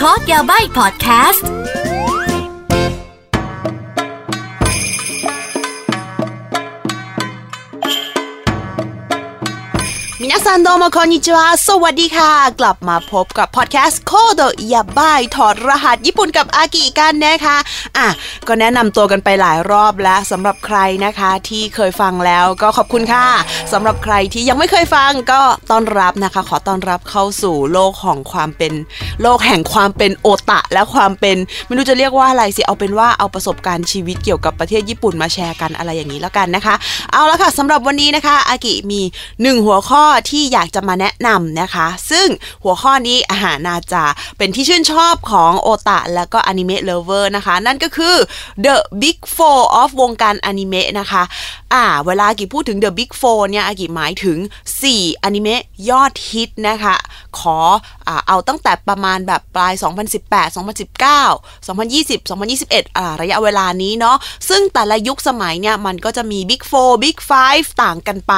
Code Yabai พอดแคสต์ みなさんどうもこんにちは สวัสดีค่ะ กลับมาพบกับพอดแคสต์ Code Yabai ถอดรหัสญี่ปุ่นกับอากิกันนะคะอะก็แนะนำตัวกันไปหลายรอบแล้วสำหรับใครนะคะที่เคยฟังแล้วก็ขอบคุณค่ะสำหรับใครที่ยังไม่เคยฟังก็ต้อนรับนะคะ ขอต้อนรับเข้าสู่โลกของความเป็น โลกแห่งความเป็นโอตะและความเป็น ไม่รู้จะเรียกว่าอะไรสิเอาเป็นว่าเอาประสบการณ์ชีวิตเกี่ยวกับประเทศญี่ปุ่นมาแชร์กันอะไรอย่างนี้แล้วกันนะคะ เอาละค่ะสำหรับวันนี้นะคะอากิมีหนึ่งหัวข้อที่อยากจะมาแนะนำนะคะ ซึ่งหัวข้อนี้อากิว่าน่าจะเป็นที่ชื่นชอบของโอตะแล้วก็อนิเมะเลเวอร์นะคะ นั่นก็คือ The Big Four of วงการอนิเมะนะคะ อ่า เวลาอากิพูดถึง The Big Four เนี่ยอากิหมายถึง 4อนิเมะยอดฮิตนะคะ ขออเอาตั้งแต่ประมาณแบบปลาย 2018 2019 2020 2021 อ่า ระยะเวลานี้เนาะ ซึ่งแต่ละยุคสมัยเนี่ย มันก็จะมี Big Four Big Five ต่างกันไป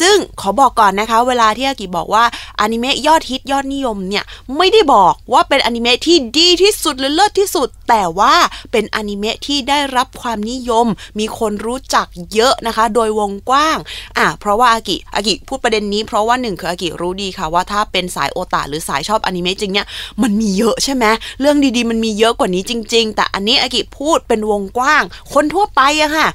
ซึ่งขอบอกก่อนนะคะเวลาที่อากิบอกว่าอนิเมะยอดฮิตยอดนิยมเนี่ยไม่ได้บอกว่าเป็นอนิเมะที่ดีที่สุดหรือเลิศที่สุด แต่ว่าเป็นอนิเมะที่ได้รับความนิยม มีคนรู้จักเยอะนะคะ โดยวงกว้างอะเพราะว่าอากิอากิพูดประเด็นนี้เพราะว่าหนึ่งคืออากิรู้ดีค่ะว่าถ้าเป็นสายโอตาหรือสายชอบอนิเมะจริงเนี่ยมันมีเยอะใช่ไหมเรื่องดีๆ มันมีเยอะกว่านี้จริง ๆ แต่อันนี้อากิพูดเป็นวงกว้าง คนทั่วไปอะค่ะ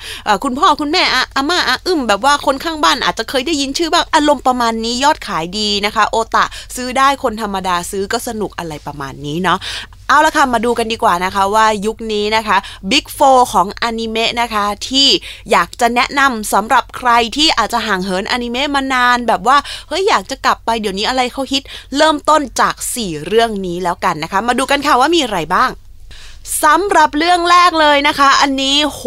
คุณพ่อคุณแม่อะอาม่าอาอึ้มแบบว่าคนข้างบ้านอาจจะเคยได้ยินชื่อบ้างอารมณ์ประมาณนี้ยอดขายดีนะคะ โอตะซื้อได้คนธรรมดาซื้อก็สนุกอะไรประมาณนี้เนาะเอาละค่ะมาดูกันดีกว่านะคะว่ายุคนี้นะคะ Big 4ของอนิเมะนะคะที่อยากจะแนะนำสำหรับใครที่อาจจะห่างเหินอนิเมะมานานแบบว่าเฮ้ยอยากจะกลับไปเดี๋ยวนี้อะไรเขาฮิต เริ่มต้นจาก 4 เรื่องนี้แล้วกันนะคะ มาดูกันค่ะว่ามีอะไรบ้าง สำหรับเรื่องแรกเลยนะคะ อันนี้โห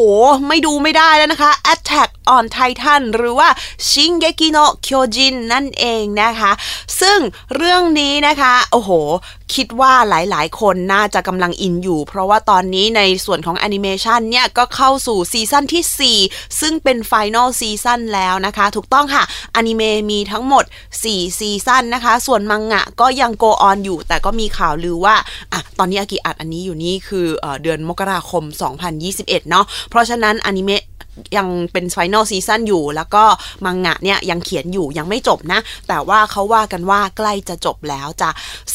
ไม่ดูไม่ได้แล้วนะคะ Attack on Titan หรือว่า Shingeki no Kyojin นั่นเองนะคะ ซึ่งเรื่องนี้นะคะ โอ้โห คิดว่าหลายๆ คนน่าจะกำลังอินอยู่ เพราะว่าตอนนี้ในส่วนของแอนิเมชันเนี่ย ก็เข้าสู่ซีซั่นที่ 4 ซึ่งเป็นไฟน a ลซีซั่นแล้วนะคะ ถูกต้องค่ะอนิเมะมีทั้งหมด 4 ซีซั่นนะคะ ส่วนมังงะก็ยัง go on อยู่ แต่ก็มีข่าวลือว่าอะตอนนี้อากิอัดอันนี้อยู่นี่คือเออเดือนมกราคม 2021 เนาะเพราะฉะนั้นอนิเมะยังเป็น final season อยู่ แล้วก็มังงะเนี่ยยังเขียนอยู่ยังไม่จบนะ แต่ว่าเขาว่ากันว่าใกล้จะจบแล้วจ้ะ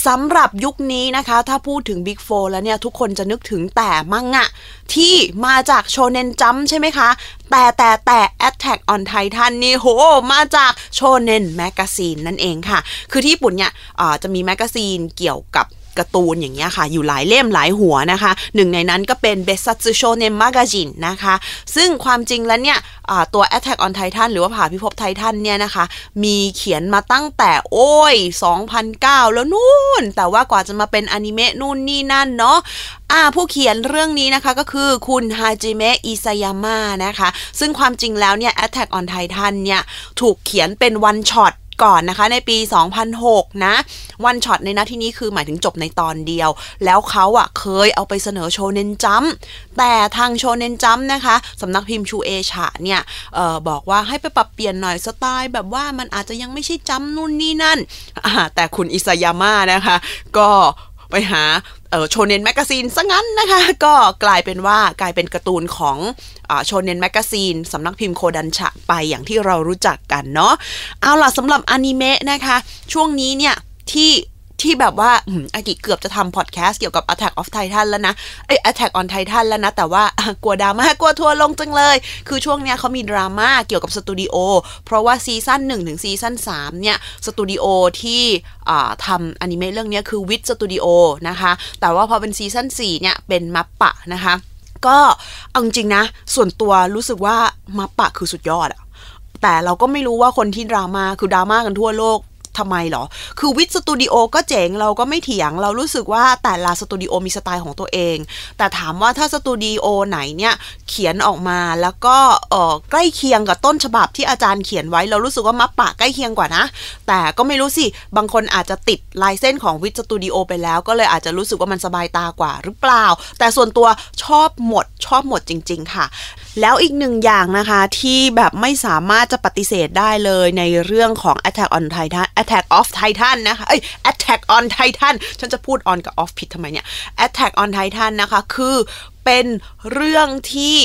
สำหรับยุคนี้นะคะ ถ้าพูดถึง Big 4แล้วเนี่ย ทุกคนจะนึกถึงแต่มังงะที่มาจาก Shonen Jump ใช่ไหมคะ แต่แต่แต่ Attack on Titan นี่โห มาจาก Shonen Magazine นั่นเองค่ะ คือที่ญี่ปุ่นเนี่ยจะมี magazine เกี่ยวกับ การ์ตูนอย่างเงี้ยค่ะ อยู่หลายเล่มหลายหัวนะคะ หนึ่งในนั้นก็เป็น b e s a t s u Shonen Magazine นะคะ ซึ่งความจริงแล้วเนี่ยตัว Attack on Titan หรือว่าผ่าพิภพไททันเนี่ยนะคะ มีเขียนมาตั้งแต่โอ้ย 2009 แล้วนู่น แต่ว่ากว่าจะมาเป็นอนิเมะนู่นนี่นั่นเนาะอ่าผู้เขียนเรื่องนี้นะคะก็คือคุณฮาจิเมะอิซายาม่านะคะ ซึ่งความจริงแล้วเนี่ย Attack on Titan เนี่ย ถูกเขียนเป็นวันช็อต ก่อนนะคะในปี 2006 นะ วันช็อตในนาที่นี้คือหมายถึงจบในตอนเดียว แล้วเขาอะเคยเอาไปเสนอ Shonen Jump แต่ทาง Shonen Jump นะคะสำนักพิมพ์ชูเอชะเนี่ยเออบอกว่าให้ไปปรับเปลี่ยนหน่อยสไตล์แบบว่ามันอาจจะยังไม่ใช่จัมนู่นนี่นั่น แต่คุณอิซายาม่านะคะ ก็ ไปหา Shonen Magazine ซะงั้นนะคะ ก็กลายเป็นว่ากลายเป็นการ์ตูนของ Shonen Magazine สำนักพิมพ์โคดันชะไปอย่างที่เรารู้จักกันเนาะเอาล่ะสำหรับอนิเมะนะคะ ช่วงนี้เนี่ยที่ ที่แบบว่าอากิเกือบจะทำพอดแคสต์เกี่ยวกับ Attack of Titan แล้วนะเอ้ Attack on Titan แล้วนะ แต่ว่ากลัวดราม่ากลัวทัวลงจังเลย คือช่วงเนี้ยเขามีดราม่าเกี่ยวกับสตูดิโอเพราะว่าซีซั่น1ถึงซีซั่น3เนี่ยสตูดิโอที่ทำอนิเมะเรื่องนี้คือวิ t สตูดิโอนะคะ แต่ว่าพอเป็นซีซั่น4เนี่ยเป็น MAPPA นะคะก็เอาจริงนะ ส่วนตัวรู้สึกว่า MAPPA คือสุดยอดอะแต่เราก็ไม่รู้ว่าคนที่ดราม่าคือดราม่ากันทั่วโลก ทำไมเหรอ คือวิทสตูดิโอก็เจ๋งเราก็ไม่เถียงเรารู้สึกว่าแต่ละสตูดิโอมีสไตล์ของตัวเอง แต่ถามว่าถ้าสตูดิโอไหนเนี่ยเขียนออกมาแล้วก็เออใกล้เคียงกับต้นฉบับที่อาจารย์เขียนไว้เรารู้สึกว่ามัปปะใกล้เคียงกว่านะ แต่ก็ไม่รู้สิ บางคนอาจจะติดลายเส้นของวิทสตูดิโอไปแล้ว ก็เลยอาจจะรู้สึกว่ามันสบายตากว่าหรือเปล่า แต่ส่วนตัวชอบหมดชอบหมดจริง ๆ ค่ะ แล้วอีกหนึ่งอย่างนะคะที่แบบไม่สามารถจะปฏิเสธได้เลยในเรื่องของ Attack on Titan Attack of Titan นะคะเอ้ย Attack on Titan ฉันจะพูด on กับ off ผิดทำไมเนี่ย Attack on Titan นะคะ คือเป็นเรื่องที่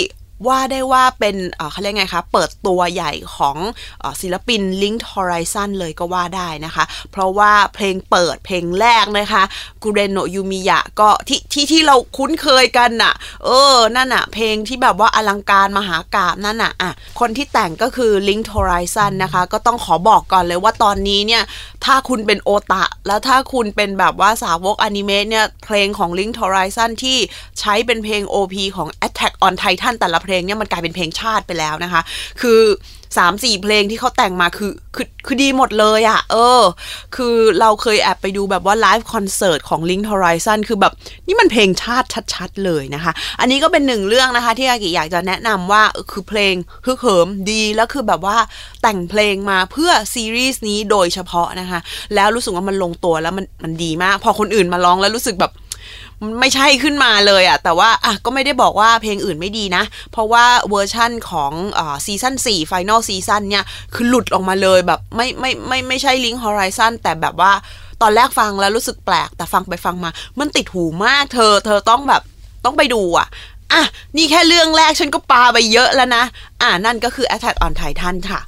ว่าได้ว่าเป็นเขาเรียกไงคะ เปิดตัวใหญ่ของอศิลปิน Link Horizon เลยก็ว่าได้นะคะ เพราะว่าเพลงเปิดเพลงแรกนะคะกูเรโนยูมิยะก็ที่ที่ที่เราคุ้นเคยกันน่ะ เออ นั่นน่ะ เพลงที่แบบว่าอลังการมหากาพย์นั่นน่ะอะคนที่แต่งก็คือ Linked Horizon นะคะ ก็ต้องขอบอกก่อนเลยว่าตอนนี้เนี่ย ถ้าคุณเป็นโอตะ แล้วถ้าคุณเป็นแบบว่าสาวกอนิเมะเนี่ย เพลงของ Linked Horizon ที่ใช้เป็นเพลง OP ของ Attack on Titan แต่ละเพลงเนี่ยมันกลายเป็นเพลงชาติไปแล้วนะคะ คือสามสี่เพลงที่เขาแต่งมาคือคือคือดีหมดเลยอะ่ะ เออ คือเราเคยแอบไปดูแบบว่าไลฟ์คอนเสิร์ตของ Linked Horizon คือแบบนี่มันเพลงชาติชัด ๆ เลยนะคะ อันนี้ก็เป็นหนึ่งเรื่องนะคะ ที่อากิอยากจะแนะนำว่าคือเพลงฮึกเหิมดีแล้วคือแบบว่าแต่งเพลงมาเพื่อซีรีส์นี้โดยเฉพาะนะคะ แล้วรู้สึกว่ามันลงตัวแล้วมันมันดีมาก พอคนอื่นมาร้องแล้วรู้สึกแบบ ไม่ใช่ขึ้นมาเลยอะแต่ว่าอะก็ไม่ได้บอกว่าเพลงอื่นไม่ดีนะ เพราะว่าเวอร์ชั่นของอซีซั่น4 Final Season เนี่ย คือหลุดออกมาเลยแบบไม่ไม่ไม่ไม่ใช่ Linked Horizon แต่แบบว่าตอนแรกฟังแล้วรู้สึกแปลก แต่ฟังไปฟังมา มันติดหูมากเธอ เธอต้องแบบต้องไปดูอะอะนี่แค่เรื่องแรกฉันก็ปาไปเยอะแล้วนะ อะนั่นก็คือ Attack on Titan ค่ะ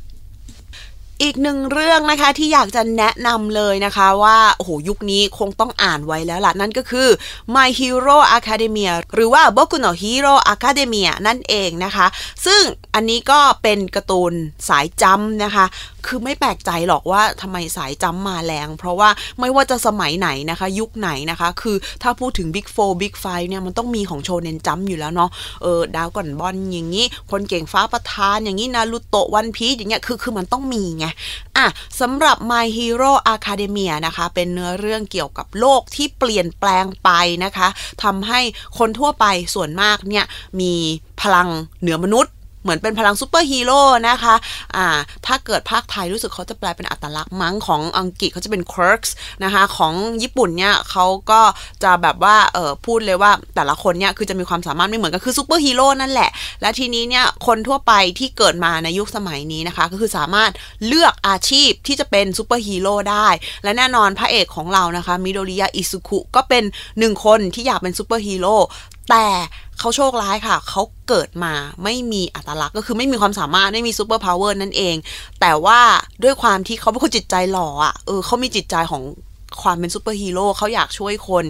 อีกหนึ่งเรื่องนะคะที่อยากจะแนะนำเลยนะคะว่าโอ้โหยุคนี้คงต้องอ่านไว้แล้วล่ะ นั่นก็คือ My Hero Academia หรือว่า Boku no Hero Academia นั่นเองนะคะ ซึ่งอันนี้ก็เป็นการ์ตูนสายจำนะคะ คือไม่แปลกใจหรอกว่าทำไมสายจำมาแรง เพราะว่าไม่ว่าจะสมัยไหนนะคะ ยุคไหนนะคะ คือถ้าพูดถึง Big 4 Big 5เนี่ยมันต้องมีของโชเนนจำอยู่แล้วเนาะเออดาวก่อนบอลอย่างนี้ คนเก่งฟ้าประธานอย่างนี้นารูโตะวันพีชอย่างเงี้ยคือคือมันต้องมีไงอะสำหรับ My Hero Academia นะคะ เป็นเนื้อเรื่องเกี่ยวกับโลกที่เปลี่ยนแปลงไปนะคะทำให้คนทั่วไปส่วนมากเนี่ยมีพลังเหนือมนุษย์ เหมือนเป็นพลังซูเปอร์ฮีโร่นะคะอ่าถ้าเกิดภาคไทยรู้สึกเขาจะแปลเป็นอัตลักษณ์มั้งของอังกฤษเขาจะเป็น quirks นะคะของญี่ปุ่นเนี่ยเขาก็จะแบบว่าเออพูดเลยว่าแต่ละคนเนี่ยคือจะมีความสามารถไม่เหมือนกันคือซูเปอร์ฮีโร่นั่นแหละ และทีนี้เนี่ยคนทั่วไปที่เกิดมาในยุคสมัยนี้นะคะ ก็คือสามารถเลือกอาชีพที่จะเป็นซูเปอร์ฮีโร่ได้ และแน่นอนพระเอกของเรานะคะมิโดริยะอิซุคุก็เป็นหนึ่งคนที่อยากเป็นซูเปอร์ฮีโร่ แต่เขาโชคร้ายค่ะ เขาเกิดมาไม่มีอัตลักษณ์ก็คือไม่มีความสามารถ ไม่มี superpower นั่นเอง แต่ว่าด้วยความที่เขาเป็นคนจิตใจหล่ออะเออเขามีจิตใจของความเป็นซูเปอร์ฮีโร่เขาอยากช่วยคน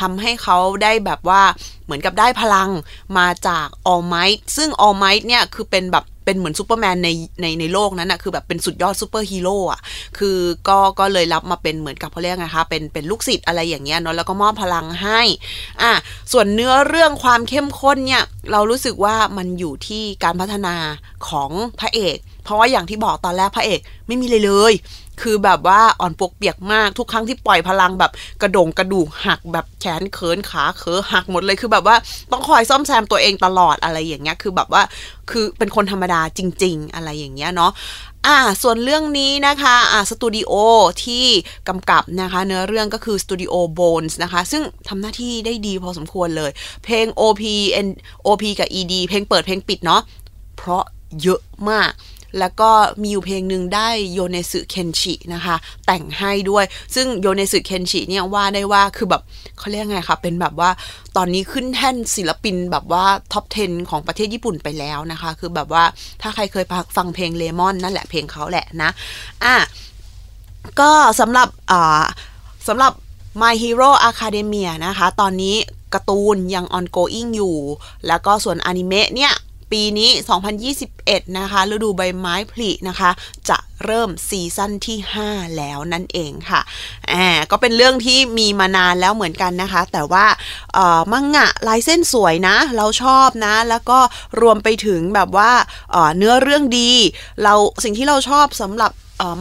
ทำให้เขาได้แบบว่าเหมือนกับได้พลังมาจาก All Might ซึ่ง All Might เนี่ยคือเป็นแบบ เป็นเหมือนซูเปอร์แมนในในในโลกนั้นอะคือแบบเป็นสุดยอดซูเปอร์ฮีโร่อะคือก็ก็เลยรับมาเป็นเหมือนกับเขาเรียกไงคะเป็นเป็นลูกศิษย์อะไรอย่างเงี้ยเนาะแล้วก็มอบพลังให้อะส่วนเนื้อเรื่องความเข้มข้นเนี่ยเรารู้สึกว่ามันอยู่ที่การพัฒนาของพระเอก เพราะว่าอย่างที่บอกตอนแรกพระเอกไม่มีเลยเลยคือแบบว่าอ่อนปวกเปียกมากทุกครั้งที่ปล่อยพลังแบบกระดงกระดูกหักแบบแขนเขินขาเขอหักหมดเลยคือแบบว่าต้องคอยซ่อมแซมตัวเองตลอดอะไรอย่างเงี้ยคือแบบว่าคือเป็นคนธรรมดาจริง ๆ อะไรอย่างเงี้ยเนาะอ่าส่วนเรื่องนี้นะคะอ่าสตูดิโอที่กำกับนะคะเนื้อเรื่องก็คือสตูดิโอ Bones นะคะ ซึ่งทำหน้าที่ได้ดีพอสมควรเลย เพลง OP N OP กับ ED เพลงเปิดเพลงปิดเนาะเพราะเยอะมาก แล้วก็มีอยู่เพลงหนึ่งได้โยเนสึเคนชินะคะ แต่งให้ด้วย ซึ่งโยเนสึเคนชิเนี่ยว่าได้ว่าคือแบบเขาเรียกไงคะเป็นแบบว่าตอนนี้ขึ้นแท่นศิลปินแบบว่าท็อป 10 ของประเทศญี่ปุ่นไปแล้วนะคะ คือแบบว่าถ้าใครเคยฟังเพลงเลมอนนั่นแหละเพลงเขาแหละนะอะก็สำหรับอ่าสำหรับ My Hero Academia นะคะ ตอนนี้การ์ตูนยัง ongoing อยู่ แล้วก็ส่วนอนิเมะเนี่ย ปีนี้ 2021 นะคะ ฤดูใบไม้ผลินะคะ จะเริ่มซีซั่นที่ 5 แล้วนั่นเองค่ะอะก็เป็นเรื่องที่มีมานานแล้วเหมือนกันนะคะ แต่ว่าเอ่อมังงะลายเส้นสวยนะ เราชอบนะ แล้วก็รวมไปถึงแบบว่าเเนื้อเรื่องดี เราสิ่งที่เราชอบสำหรับ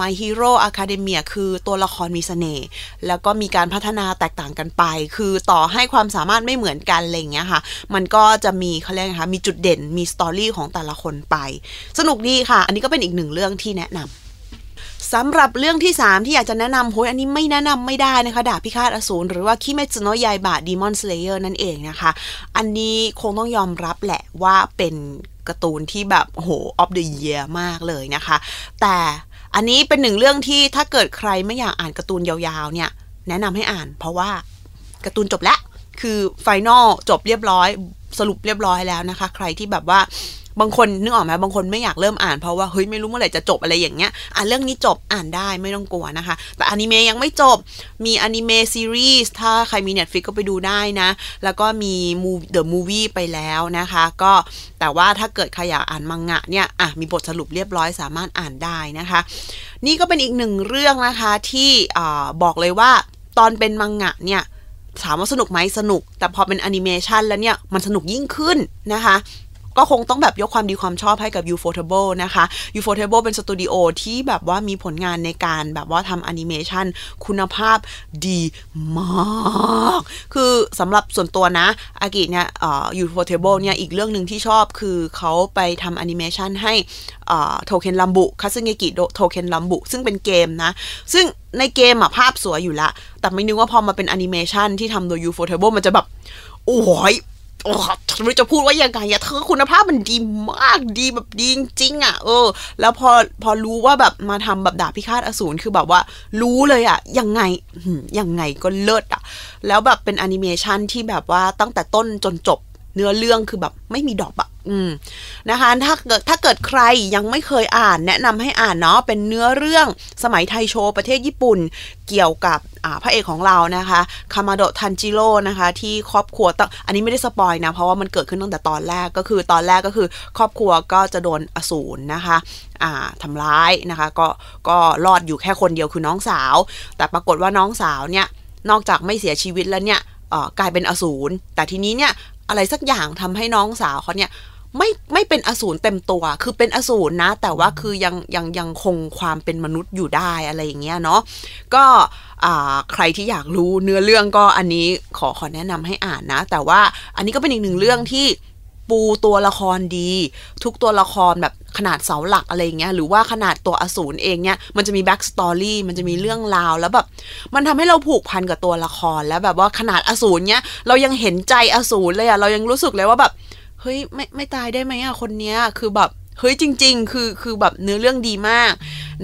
My Hero Academia คือตัวละครมีสเสน่ห์แล้วก็มีการพัฒนาแตกต่างกันไป คือต่อให้ความสามารถไม่เหมือนกันอะไรเงี้ยค่ะ มันก็จะมีเขาเรียกนะคะมีจุดเด่นมี story ของแต่ละคนไป สนุกดีค่ะ อันนี้ก็เป็นอีกหนึ่งเรื่องที่แนะนำสำหรับเรื่องที่ 3 ที่อยากจะแนะนำโหยอันนี้ไม่แนะนำไม่ได้นะคะ ดาบพิฆาตอสูรหรือว่า鬼滅の刃 Demon Slayer นั่นเองนะคะ อันนี้คงต้องยอมรับแหละว่าเป็นการ์ตูนที่แบบโห of the year มากเลยนะคะ แต่ อันนี้เป็นหนึ่งเรื่องที่ถ้าเกิดใครไม่อยากอ่านการ์ตูนยาวๆ เนี่ย แนะนำให้อ่าน เพราะว่าการ์ตูนจบแล้ว คือ final จบเรียบร้อย สรุปเรียบร้อยแล้วนะคะ ใครที่แบบว่า บางคนนึกออกไหมบางคนไม่อยากเริ่มอ่านเพราะว่าเฮ้ยไม่รู้เมื่อไหร่จะจบอะไรอย่างเงี้ยอ่านเรื่องนี้จบอ่านได้ไม่ต้องกลัวนะคะ แต่อนิเมะยังไม่จบมีอนิเมะซีรีส์ถ้าใครมี Netflix ก็ไปดูได้นะ แล้วก็มีมู the movie ไปแล้วนะคะ ก็แต่ว่าถ้าเกิดใครอยากอ่านมังงะเนี่ยอะมีบทสรุปเรียบร้อยสามารถอ่านได้นะคะ นี่ก็เป็นอีกหนึ่งเรื่องนะคะที่บอกเลยว่าตอนเป็นมังงะเนี่ยถามว่าสนุกไหมสนุก แต่พอเป็นแอนิเมชันแล้วเนี่ยมันสนุกยิ่งขึ้นนะคะ ก็คงต้องแบบยกความดีความชอบให้กับ Ufotable นะคะ Ufotable เป็นสตูดิโอที่แบบว่ามีผลงานในการแบบว่าทำแอนิเมชันคุณภาพดีมาก คือสำหรับส่วนตัวนะ อากิเนี่ยเอ่อ Ufotable เนี่ย อีกเรื่องหนึ่งที่ชอบคือเขาไปทำแอนิเมชันให้刀剣乱舞 活撃 刀剣乱舞ซึ่งเป็นเกมนะ ซึ่งในเกมอะภาพสวยอยู่ละ แต่ไม่นึกว่าพอมาเป็นแอนิเมชันที่ทำโดย Ufotable มันจะแบบ โอ้ย โอ้ไม่รู้จะพูดว่ายังไงอะเธอคุณภาพมันดีมากดีแบบดีจริงอะเออ แล้วพอพอรู้ว่าแบบมาทำแบบดาบพิฆาตอสูรคือแบบว่า รู้เลยอะยังไงยังไงก็เลิศอะแล้วแบบเป็นแอนิเมชันที่แบบว่าตั้งแต่ต้นจนจบ เนื้อเรื่องคือแบบไม่มีดอกอะอืมนะคะ ถ้าเกิดถ้าเกิดใครยังไม่เคยอ่าน แนะนำให้อ่านเนาะเป็นเนื้อเรื่องสมัยไทยโชว์ประเทศญี่ปุ่น เกี่ยวกับพระเอกของเรานะคะคามาโดทันจิโร่นะคะ ที่ครอบครัวตั้งอันนี้ไม่ได้สปอยนะ เพราะว่ามันเกิดขึ้นตั้งแต่ตอนแรกก็คือตอนแรกก็คือ ครอบครัวก็จะโดนอสูรนะคะอ่าทำร้ายนะคะ ก็ก็รอดอยู่แค่คนเดียวคือน้องสาว แต่ปรากฏว่าน้องสาวเนี่ยนอกจากไม่เสียชีวิตแล้วเนี่ยกลายเป็นอสูรแต่ทีนี้เนี่ย อะไรสักอย่างทำให้น้องสาวเขาเนี่ยไม่ไม่เป็นอสูรเต็มตัว คือเป็นอสูรนะ แต่ว่าคือยังยังยังคงความเป็นมนุษย์อยู่ได้อะไรอย่างเงี้ยเนาะ ก็ใครที่อยากรู้เนื้อเรื่องก็อันนี้ขอขอแนะนำให้อ่านนะ แต่ว่าอันนี้ก็เป็นอีกหนึ่งเรื่องที่ปูตัวละครดี ทุกตัวละครแบบ ขนาดเสาหลักอะไรเงี้ยหรือว่าขนาดตัวอสูรเองเนี่ยมันจะมี backstory มันจะมีเรื่องราวแล้วแบบมันทำให้เราผูกพันกับตัวละครแล้วแบบว่าขนาดอสูรเนี้ยเรายังเห็นใจอสูรเลยอะเรายังรู้สึกเลยว่าแบบเฮ้ยไม่ไม่ตายได้ไหมอะคนเนี้ยคือแบบเฮ้ยจริง ๆ คือคือแบบเนื้อเรื่องดีมาก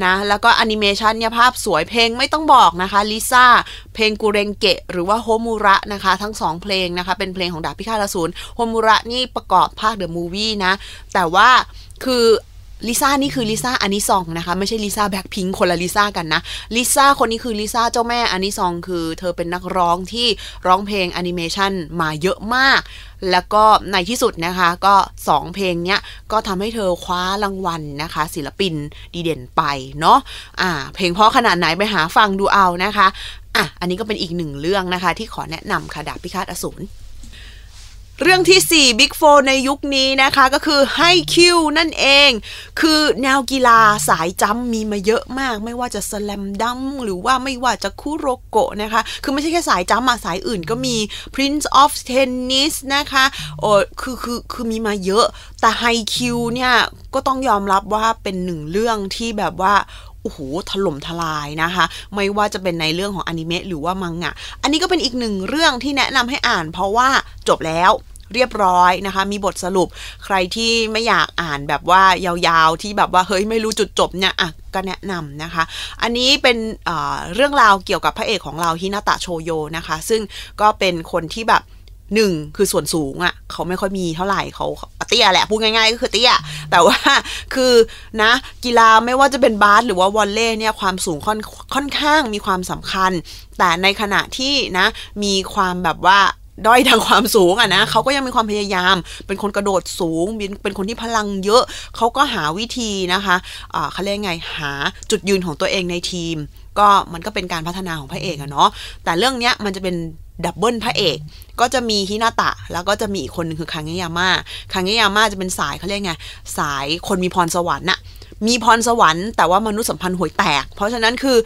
นะแล้วก็แอนิเมชันเนี่ยภาพสวยเพลงไม่ต้องบอกนะคะ LiSAเพลงกูเรงเกะ หรือว่าโฮมูระนะคะ ทั้งสองเพลงนะคะ เป็นเพลงของดาบพิฆาตอสูรโฮมูระนี่ประกอบภาค the movie นะ แต่ว่า คือ LiSA นี่คือ LiSA anisong นะคะ ไม่ใช่ลิซ่าแบ็คพิงคนละลิซ่ากันนะ LiSA คนนี้คือ LiSA เจ้าแม่ anisong คือ เธอเป็นนักร้องที่ร้องเพลงแอนิเมชันมาเยอะมาก แล้วก็ในที่สุดนะคะก็ 2 เพลงเนี้ย ก็ทำให้เธอคว้ารางวัลนะคะ ศิลปินดีเด่นไปเนาะอ่า เพลงเพราะขนาดไหนไปหาฟังดูเอานะคะอะอันนี้ก็เป็นอีกหนึ่งเรื่องนะคะ ที่ขอแนะนำค่ะดาบพิฆาตอสูร เรื่องที่ 4 Big 4ในยุคนี้นะคะก็คือให้คิวนั่นเอง คือแนวกีฬาสายจัมมีมาเยอะมาก ไม่ว่าจะสแลมดัมหรือว่าไม่ว่าจะคุโรโกะนะคะ คือไม่ใช่แค่สายจัมมาสายอื่นก็มี Prince of Tennis นะคะโอ้คือคือคือมีมาเยอะ แต่ไฮคิวเนี่ยก็ต้องยอมรับว่าเป็นหนึ่งเรื่องที่แบบว่า โอ้โหถล่มทลายนะคะ ไม่ว่าจะเป็นในเรื่องของอนิเมะหรือว่ามังงะ อันนี้ก็เป็นอีกหนึ่งเรื่องที่แนะนำให้อ่าน เพราะว่าจบแล้วเรียบร้อยนะคะ มีบทสรุปใครที่ไม่อยากอ่านแบบว่ายาวๆที่แบบว่าเฮ้ยไม่รู้จุดจบเนี่ยอะก็แนะนำนะคะ อันนี้เป็นเเรื่องราวเกี่ยวกับพระเอกของเราฮินาตะโชโยนะคะ ซึ่งก็เป็นคนที่แบบ หนึ่งคือส่วนสูงอะ่ะเขาไม่ค่อยมีเท่าไหร่เขาเตี้ยแหละพูดง่ายๆก็คือเตี้ย แต่ว่าคือนะ กีฬาไม่ว่าจะเป็นบาสหรือว่าวอลเล่เนี่ยความสูงค่อนค่อนข้างมีความสำคัญ แต่ในขณะที่นะ มีความแบบว่าด้อยทางความสูงอะนะเขาก็ยังมีความพยายาม เป็นคนกระโดดสูง เป็นคนที่พลังเยอะ เขาก็หาวิธีนะคะะเขาเรียกไงหาจุดยืนของตัวเองในทีม ก็มันก็เป็นการพัฒนาของพระเอกอะเนาะแต่เรื่องเนี้ยมันจะเป็น double พระเอก ก็จะมีฮินาตะ แล้วก็จะมีอีกคนนึงคือคังเงยาม่าคังเงยาม่าจะเป็นสายเขาเรียกไง สายคนมีพรสวรรค์น่ะ มีพรสวรรค์แต่ว่ามนุษย์สัมพันธ์ห่วยแตก เพราะฉะนั้นคือ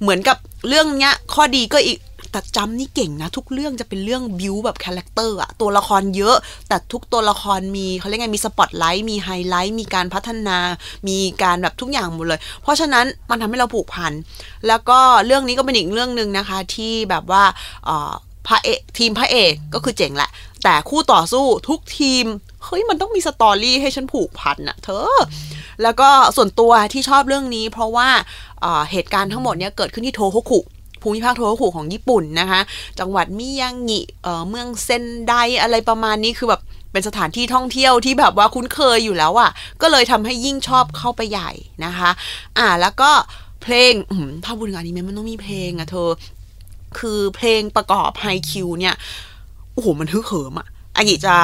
เหมือนกับเรื่องเนี้ยข้อดีก็อีกแต่จัมป์นี่เก่งนะ ทุกเรื่องจะเป็นเรื่อง build แบบ character อะตัวละครเยอะ แต่ทุกตัวละครมีเขาเรียกไงมีสปอตไลท์มีไฮไลท์มีการพัฒนา มีการแบบทุกอย่างหมดเลย เพราะฉะนั้นมันทำให้เราผูกพัน แล้วก็เรื่องนี้ก็เป็นอีกเรื่องหนึ่งนะคะที่แบบว่า พระเอกทีมพระเอกก็คือเจ๋งแหละ แต่คู่ต่อสู้ทุกทีม เฮ้ยมันต้องมีสตอรี่ให้ฉันผูกพันอะเธอ แล้วก็ส่วนตัวที่ชอบเรื่องนี้ เพราะว่าเหตุการณ์ทั้งหมดเนี้ยเกิดขึ้นที่โทโฮคุภูมิภาคโทโฮคุของญี่ปุ่นนะคะ จังหวัดมิยางิเเมืองเซนไดอะไรประมาณนี้คือแบบเป็นสถานที่ท่องเที่ยวที่แบบว่าคุ้นเคยอยู่แล้วอะ่ะ ก็เลยทำให้ยิ่งชอบเข้าไปใหญ่นะคะ อ่าแล้วก็เพลงถ้าพูดถึงอนิเมะมันต้องมีเพลงอะเธอ คือเพลงประกอบไฮคิวเนี่ย โอ้โห มันฮึกเหิมอะอากิจะ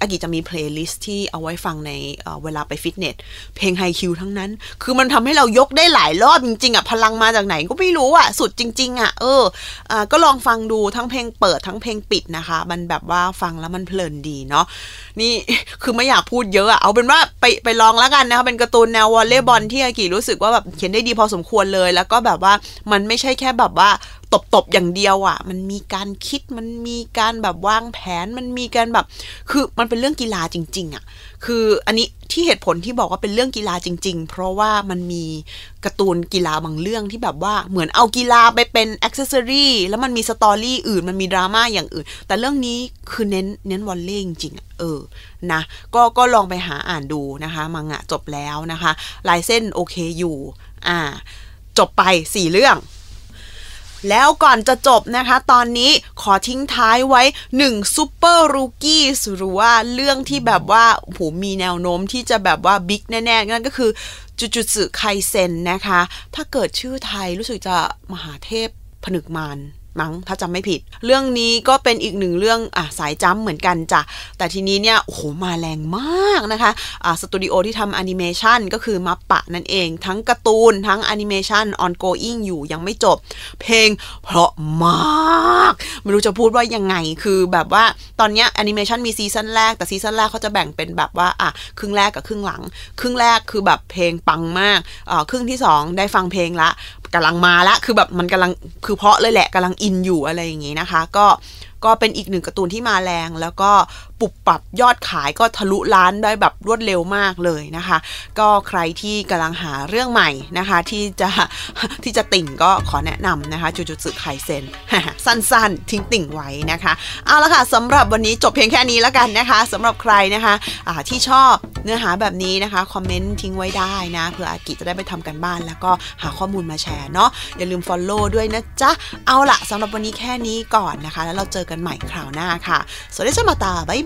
อากิจะมี playlist ที่เอาไว้ฟังในเวลาไปฟิตเนส เพลงไฮคิวทั้งนั้น คือมันทำให้เรายกได้หลายรอบจริง ๆอะพลังมาจากไหนก็ไม่รู้อะสุดจริง ๆอะเออก็ลองฟังดูทั้งเพลงเปิดทั้งเพลงปิดนะคะ มันแบบว่าฟังแล้วมันเพลินดีเนาะนี่คือไม่อยากพูดเยอะอะเอาเป็นว่าไปไปลองแล้วกันนะคะเป็นการ์ตูนแนววอลเลย์บอลที่อากิรู้สึกว่าแบบเขียนได้ดีพอสมควรเลย แล้วก็แบบว่ามันไม่ใช่แค่แบบว่า ตบๆอย่างเดียวอะ่ะ มันมีการคิดมันมีการแบบวางแผนมันมีการแบบ คือมันเป็นเรื่องกีฬาจริง ๆอะ่ะ คืออันนี้ที่เหตุผลที่บอกว่าเป็นเรื่องกีฬาจริง ๆ เพราะว่ามันมีการ์ตูนกีฬาบางเรื่องที่แบบว่าเหมือนเอากีฬาไปเป็นอ็อกเซสซอรี่แล้วมันมีสตอรี่อื่นมันมีดราม่าอย่างอื่น แต่เรื่องนี้คือเน้นเน้นวอลเลย์จริงๆอะเออ นะ ก็ ก็ลองไปหาอ่านดูนะคะ มังงะจบแล้วนะคะ ลายเส้นโอเคอยู่ อ่า จบไปสี่เรื่อง แล้วก่อนจะจบนะคะ ตอนนี้ขอทิ้งท้ายไว้1ซูเปอร์รูกี้หรือว่าเรื่องที่แบบว่าโอ้โหมีแนวโน้มที่จะแบบว่าบิ๊กแน่ๆ นั่นก็คือจุจุสึไคเซนนะคะ ถ้าเกิดชื่อไทยรู้สึกจะมหาเทพผนึกมาร มั้งถ้าจำไม่ผิด เรื่องนี้ก็เป็นอีกหนึ่งเรื่องอะสายจัมป์เหมือนกันจ้ะแต่ทีนี้เนี่ยโอ้โหมาแรงมากนะคะอะสตูดิโอที่ทำแอนิเมชันก็คือ MAPPA นั่นเอง ทั้งการ์ตูนทั้งแอนิเมชัน ongoing อยู่ยังไม่จบ เพลงเพราะมาก ไม่รู้จะพูดว่ายังไง คือแบบว่าตอนเนี้ยแอนิเมชันมีซีซั่นแรก แต่ซีซั่นแรกเขาจะแบ่งเป็นแบบว่าอะครึ่งแรกกับครึ่งหลัง ครึ่งแรกคือแบบเพลงปังมากอ่าครึ่งที่สองได้ฟังเพลงละกำลังมาละคือแบบมันกำลังคือเพาะเลยแหละกำลังอินอยู่อะไรอย่างงี้นะคะ ก็ก็เป็นอีกหนึ่งการ์ตูนที่มาแรงแล้วก็ปรับปรับยอดขายก็ทะลุล้านได้แบบรวดเร็วมากเลยนะคะ ก็ใครที่กำลังหาเรื่องใหม่นะคะ ที่จะที่จะติ่งก็ขอแนะนำนะคะจูจูสึไคเซนสั้นๆ ทิ้งติ่งไว้นะคะ เอาละค่ะสำหรับวันนี้จบเพียงแค่นี้แล้วกันนะคะสำหรับใครนะคะะที่ชอบเนื้อหาแบบนี้นะคะคอมเมนต์ทิ้งไว้ได้นะเผื่ออากิจะได้ไปทำการบ้าน แล้วก็หาข้อมูลมาแชร์เนาะอย่าลืม Follow ด้วยนะจ๊ะเอาละสำหรับวันนี้แค่นี้ก่อนนะคะ แล้วเราเจอกันใหม่คราวหน้าค่ะสวัสดีจ้า また บ๊าย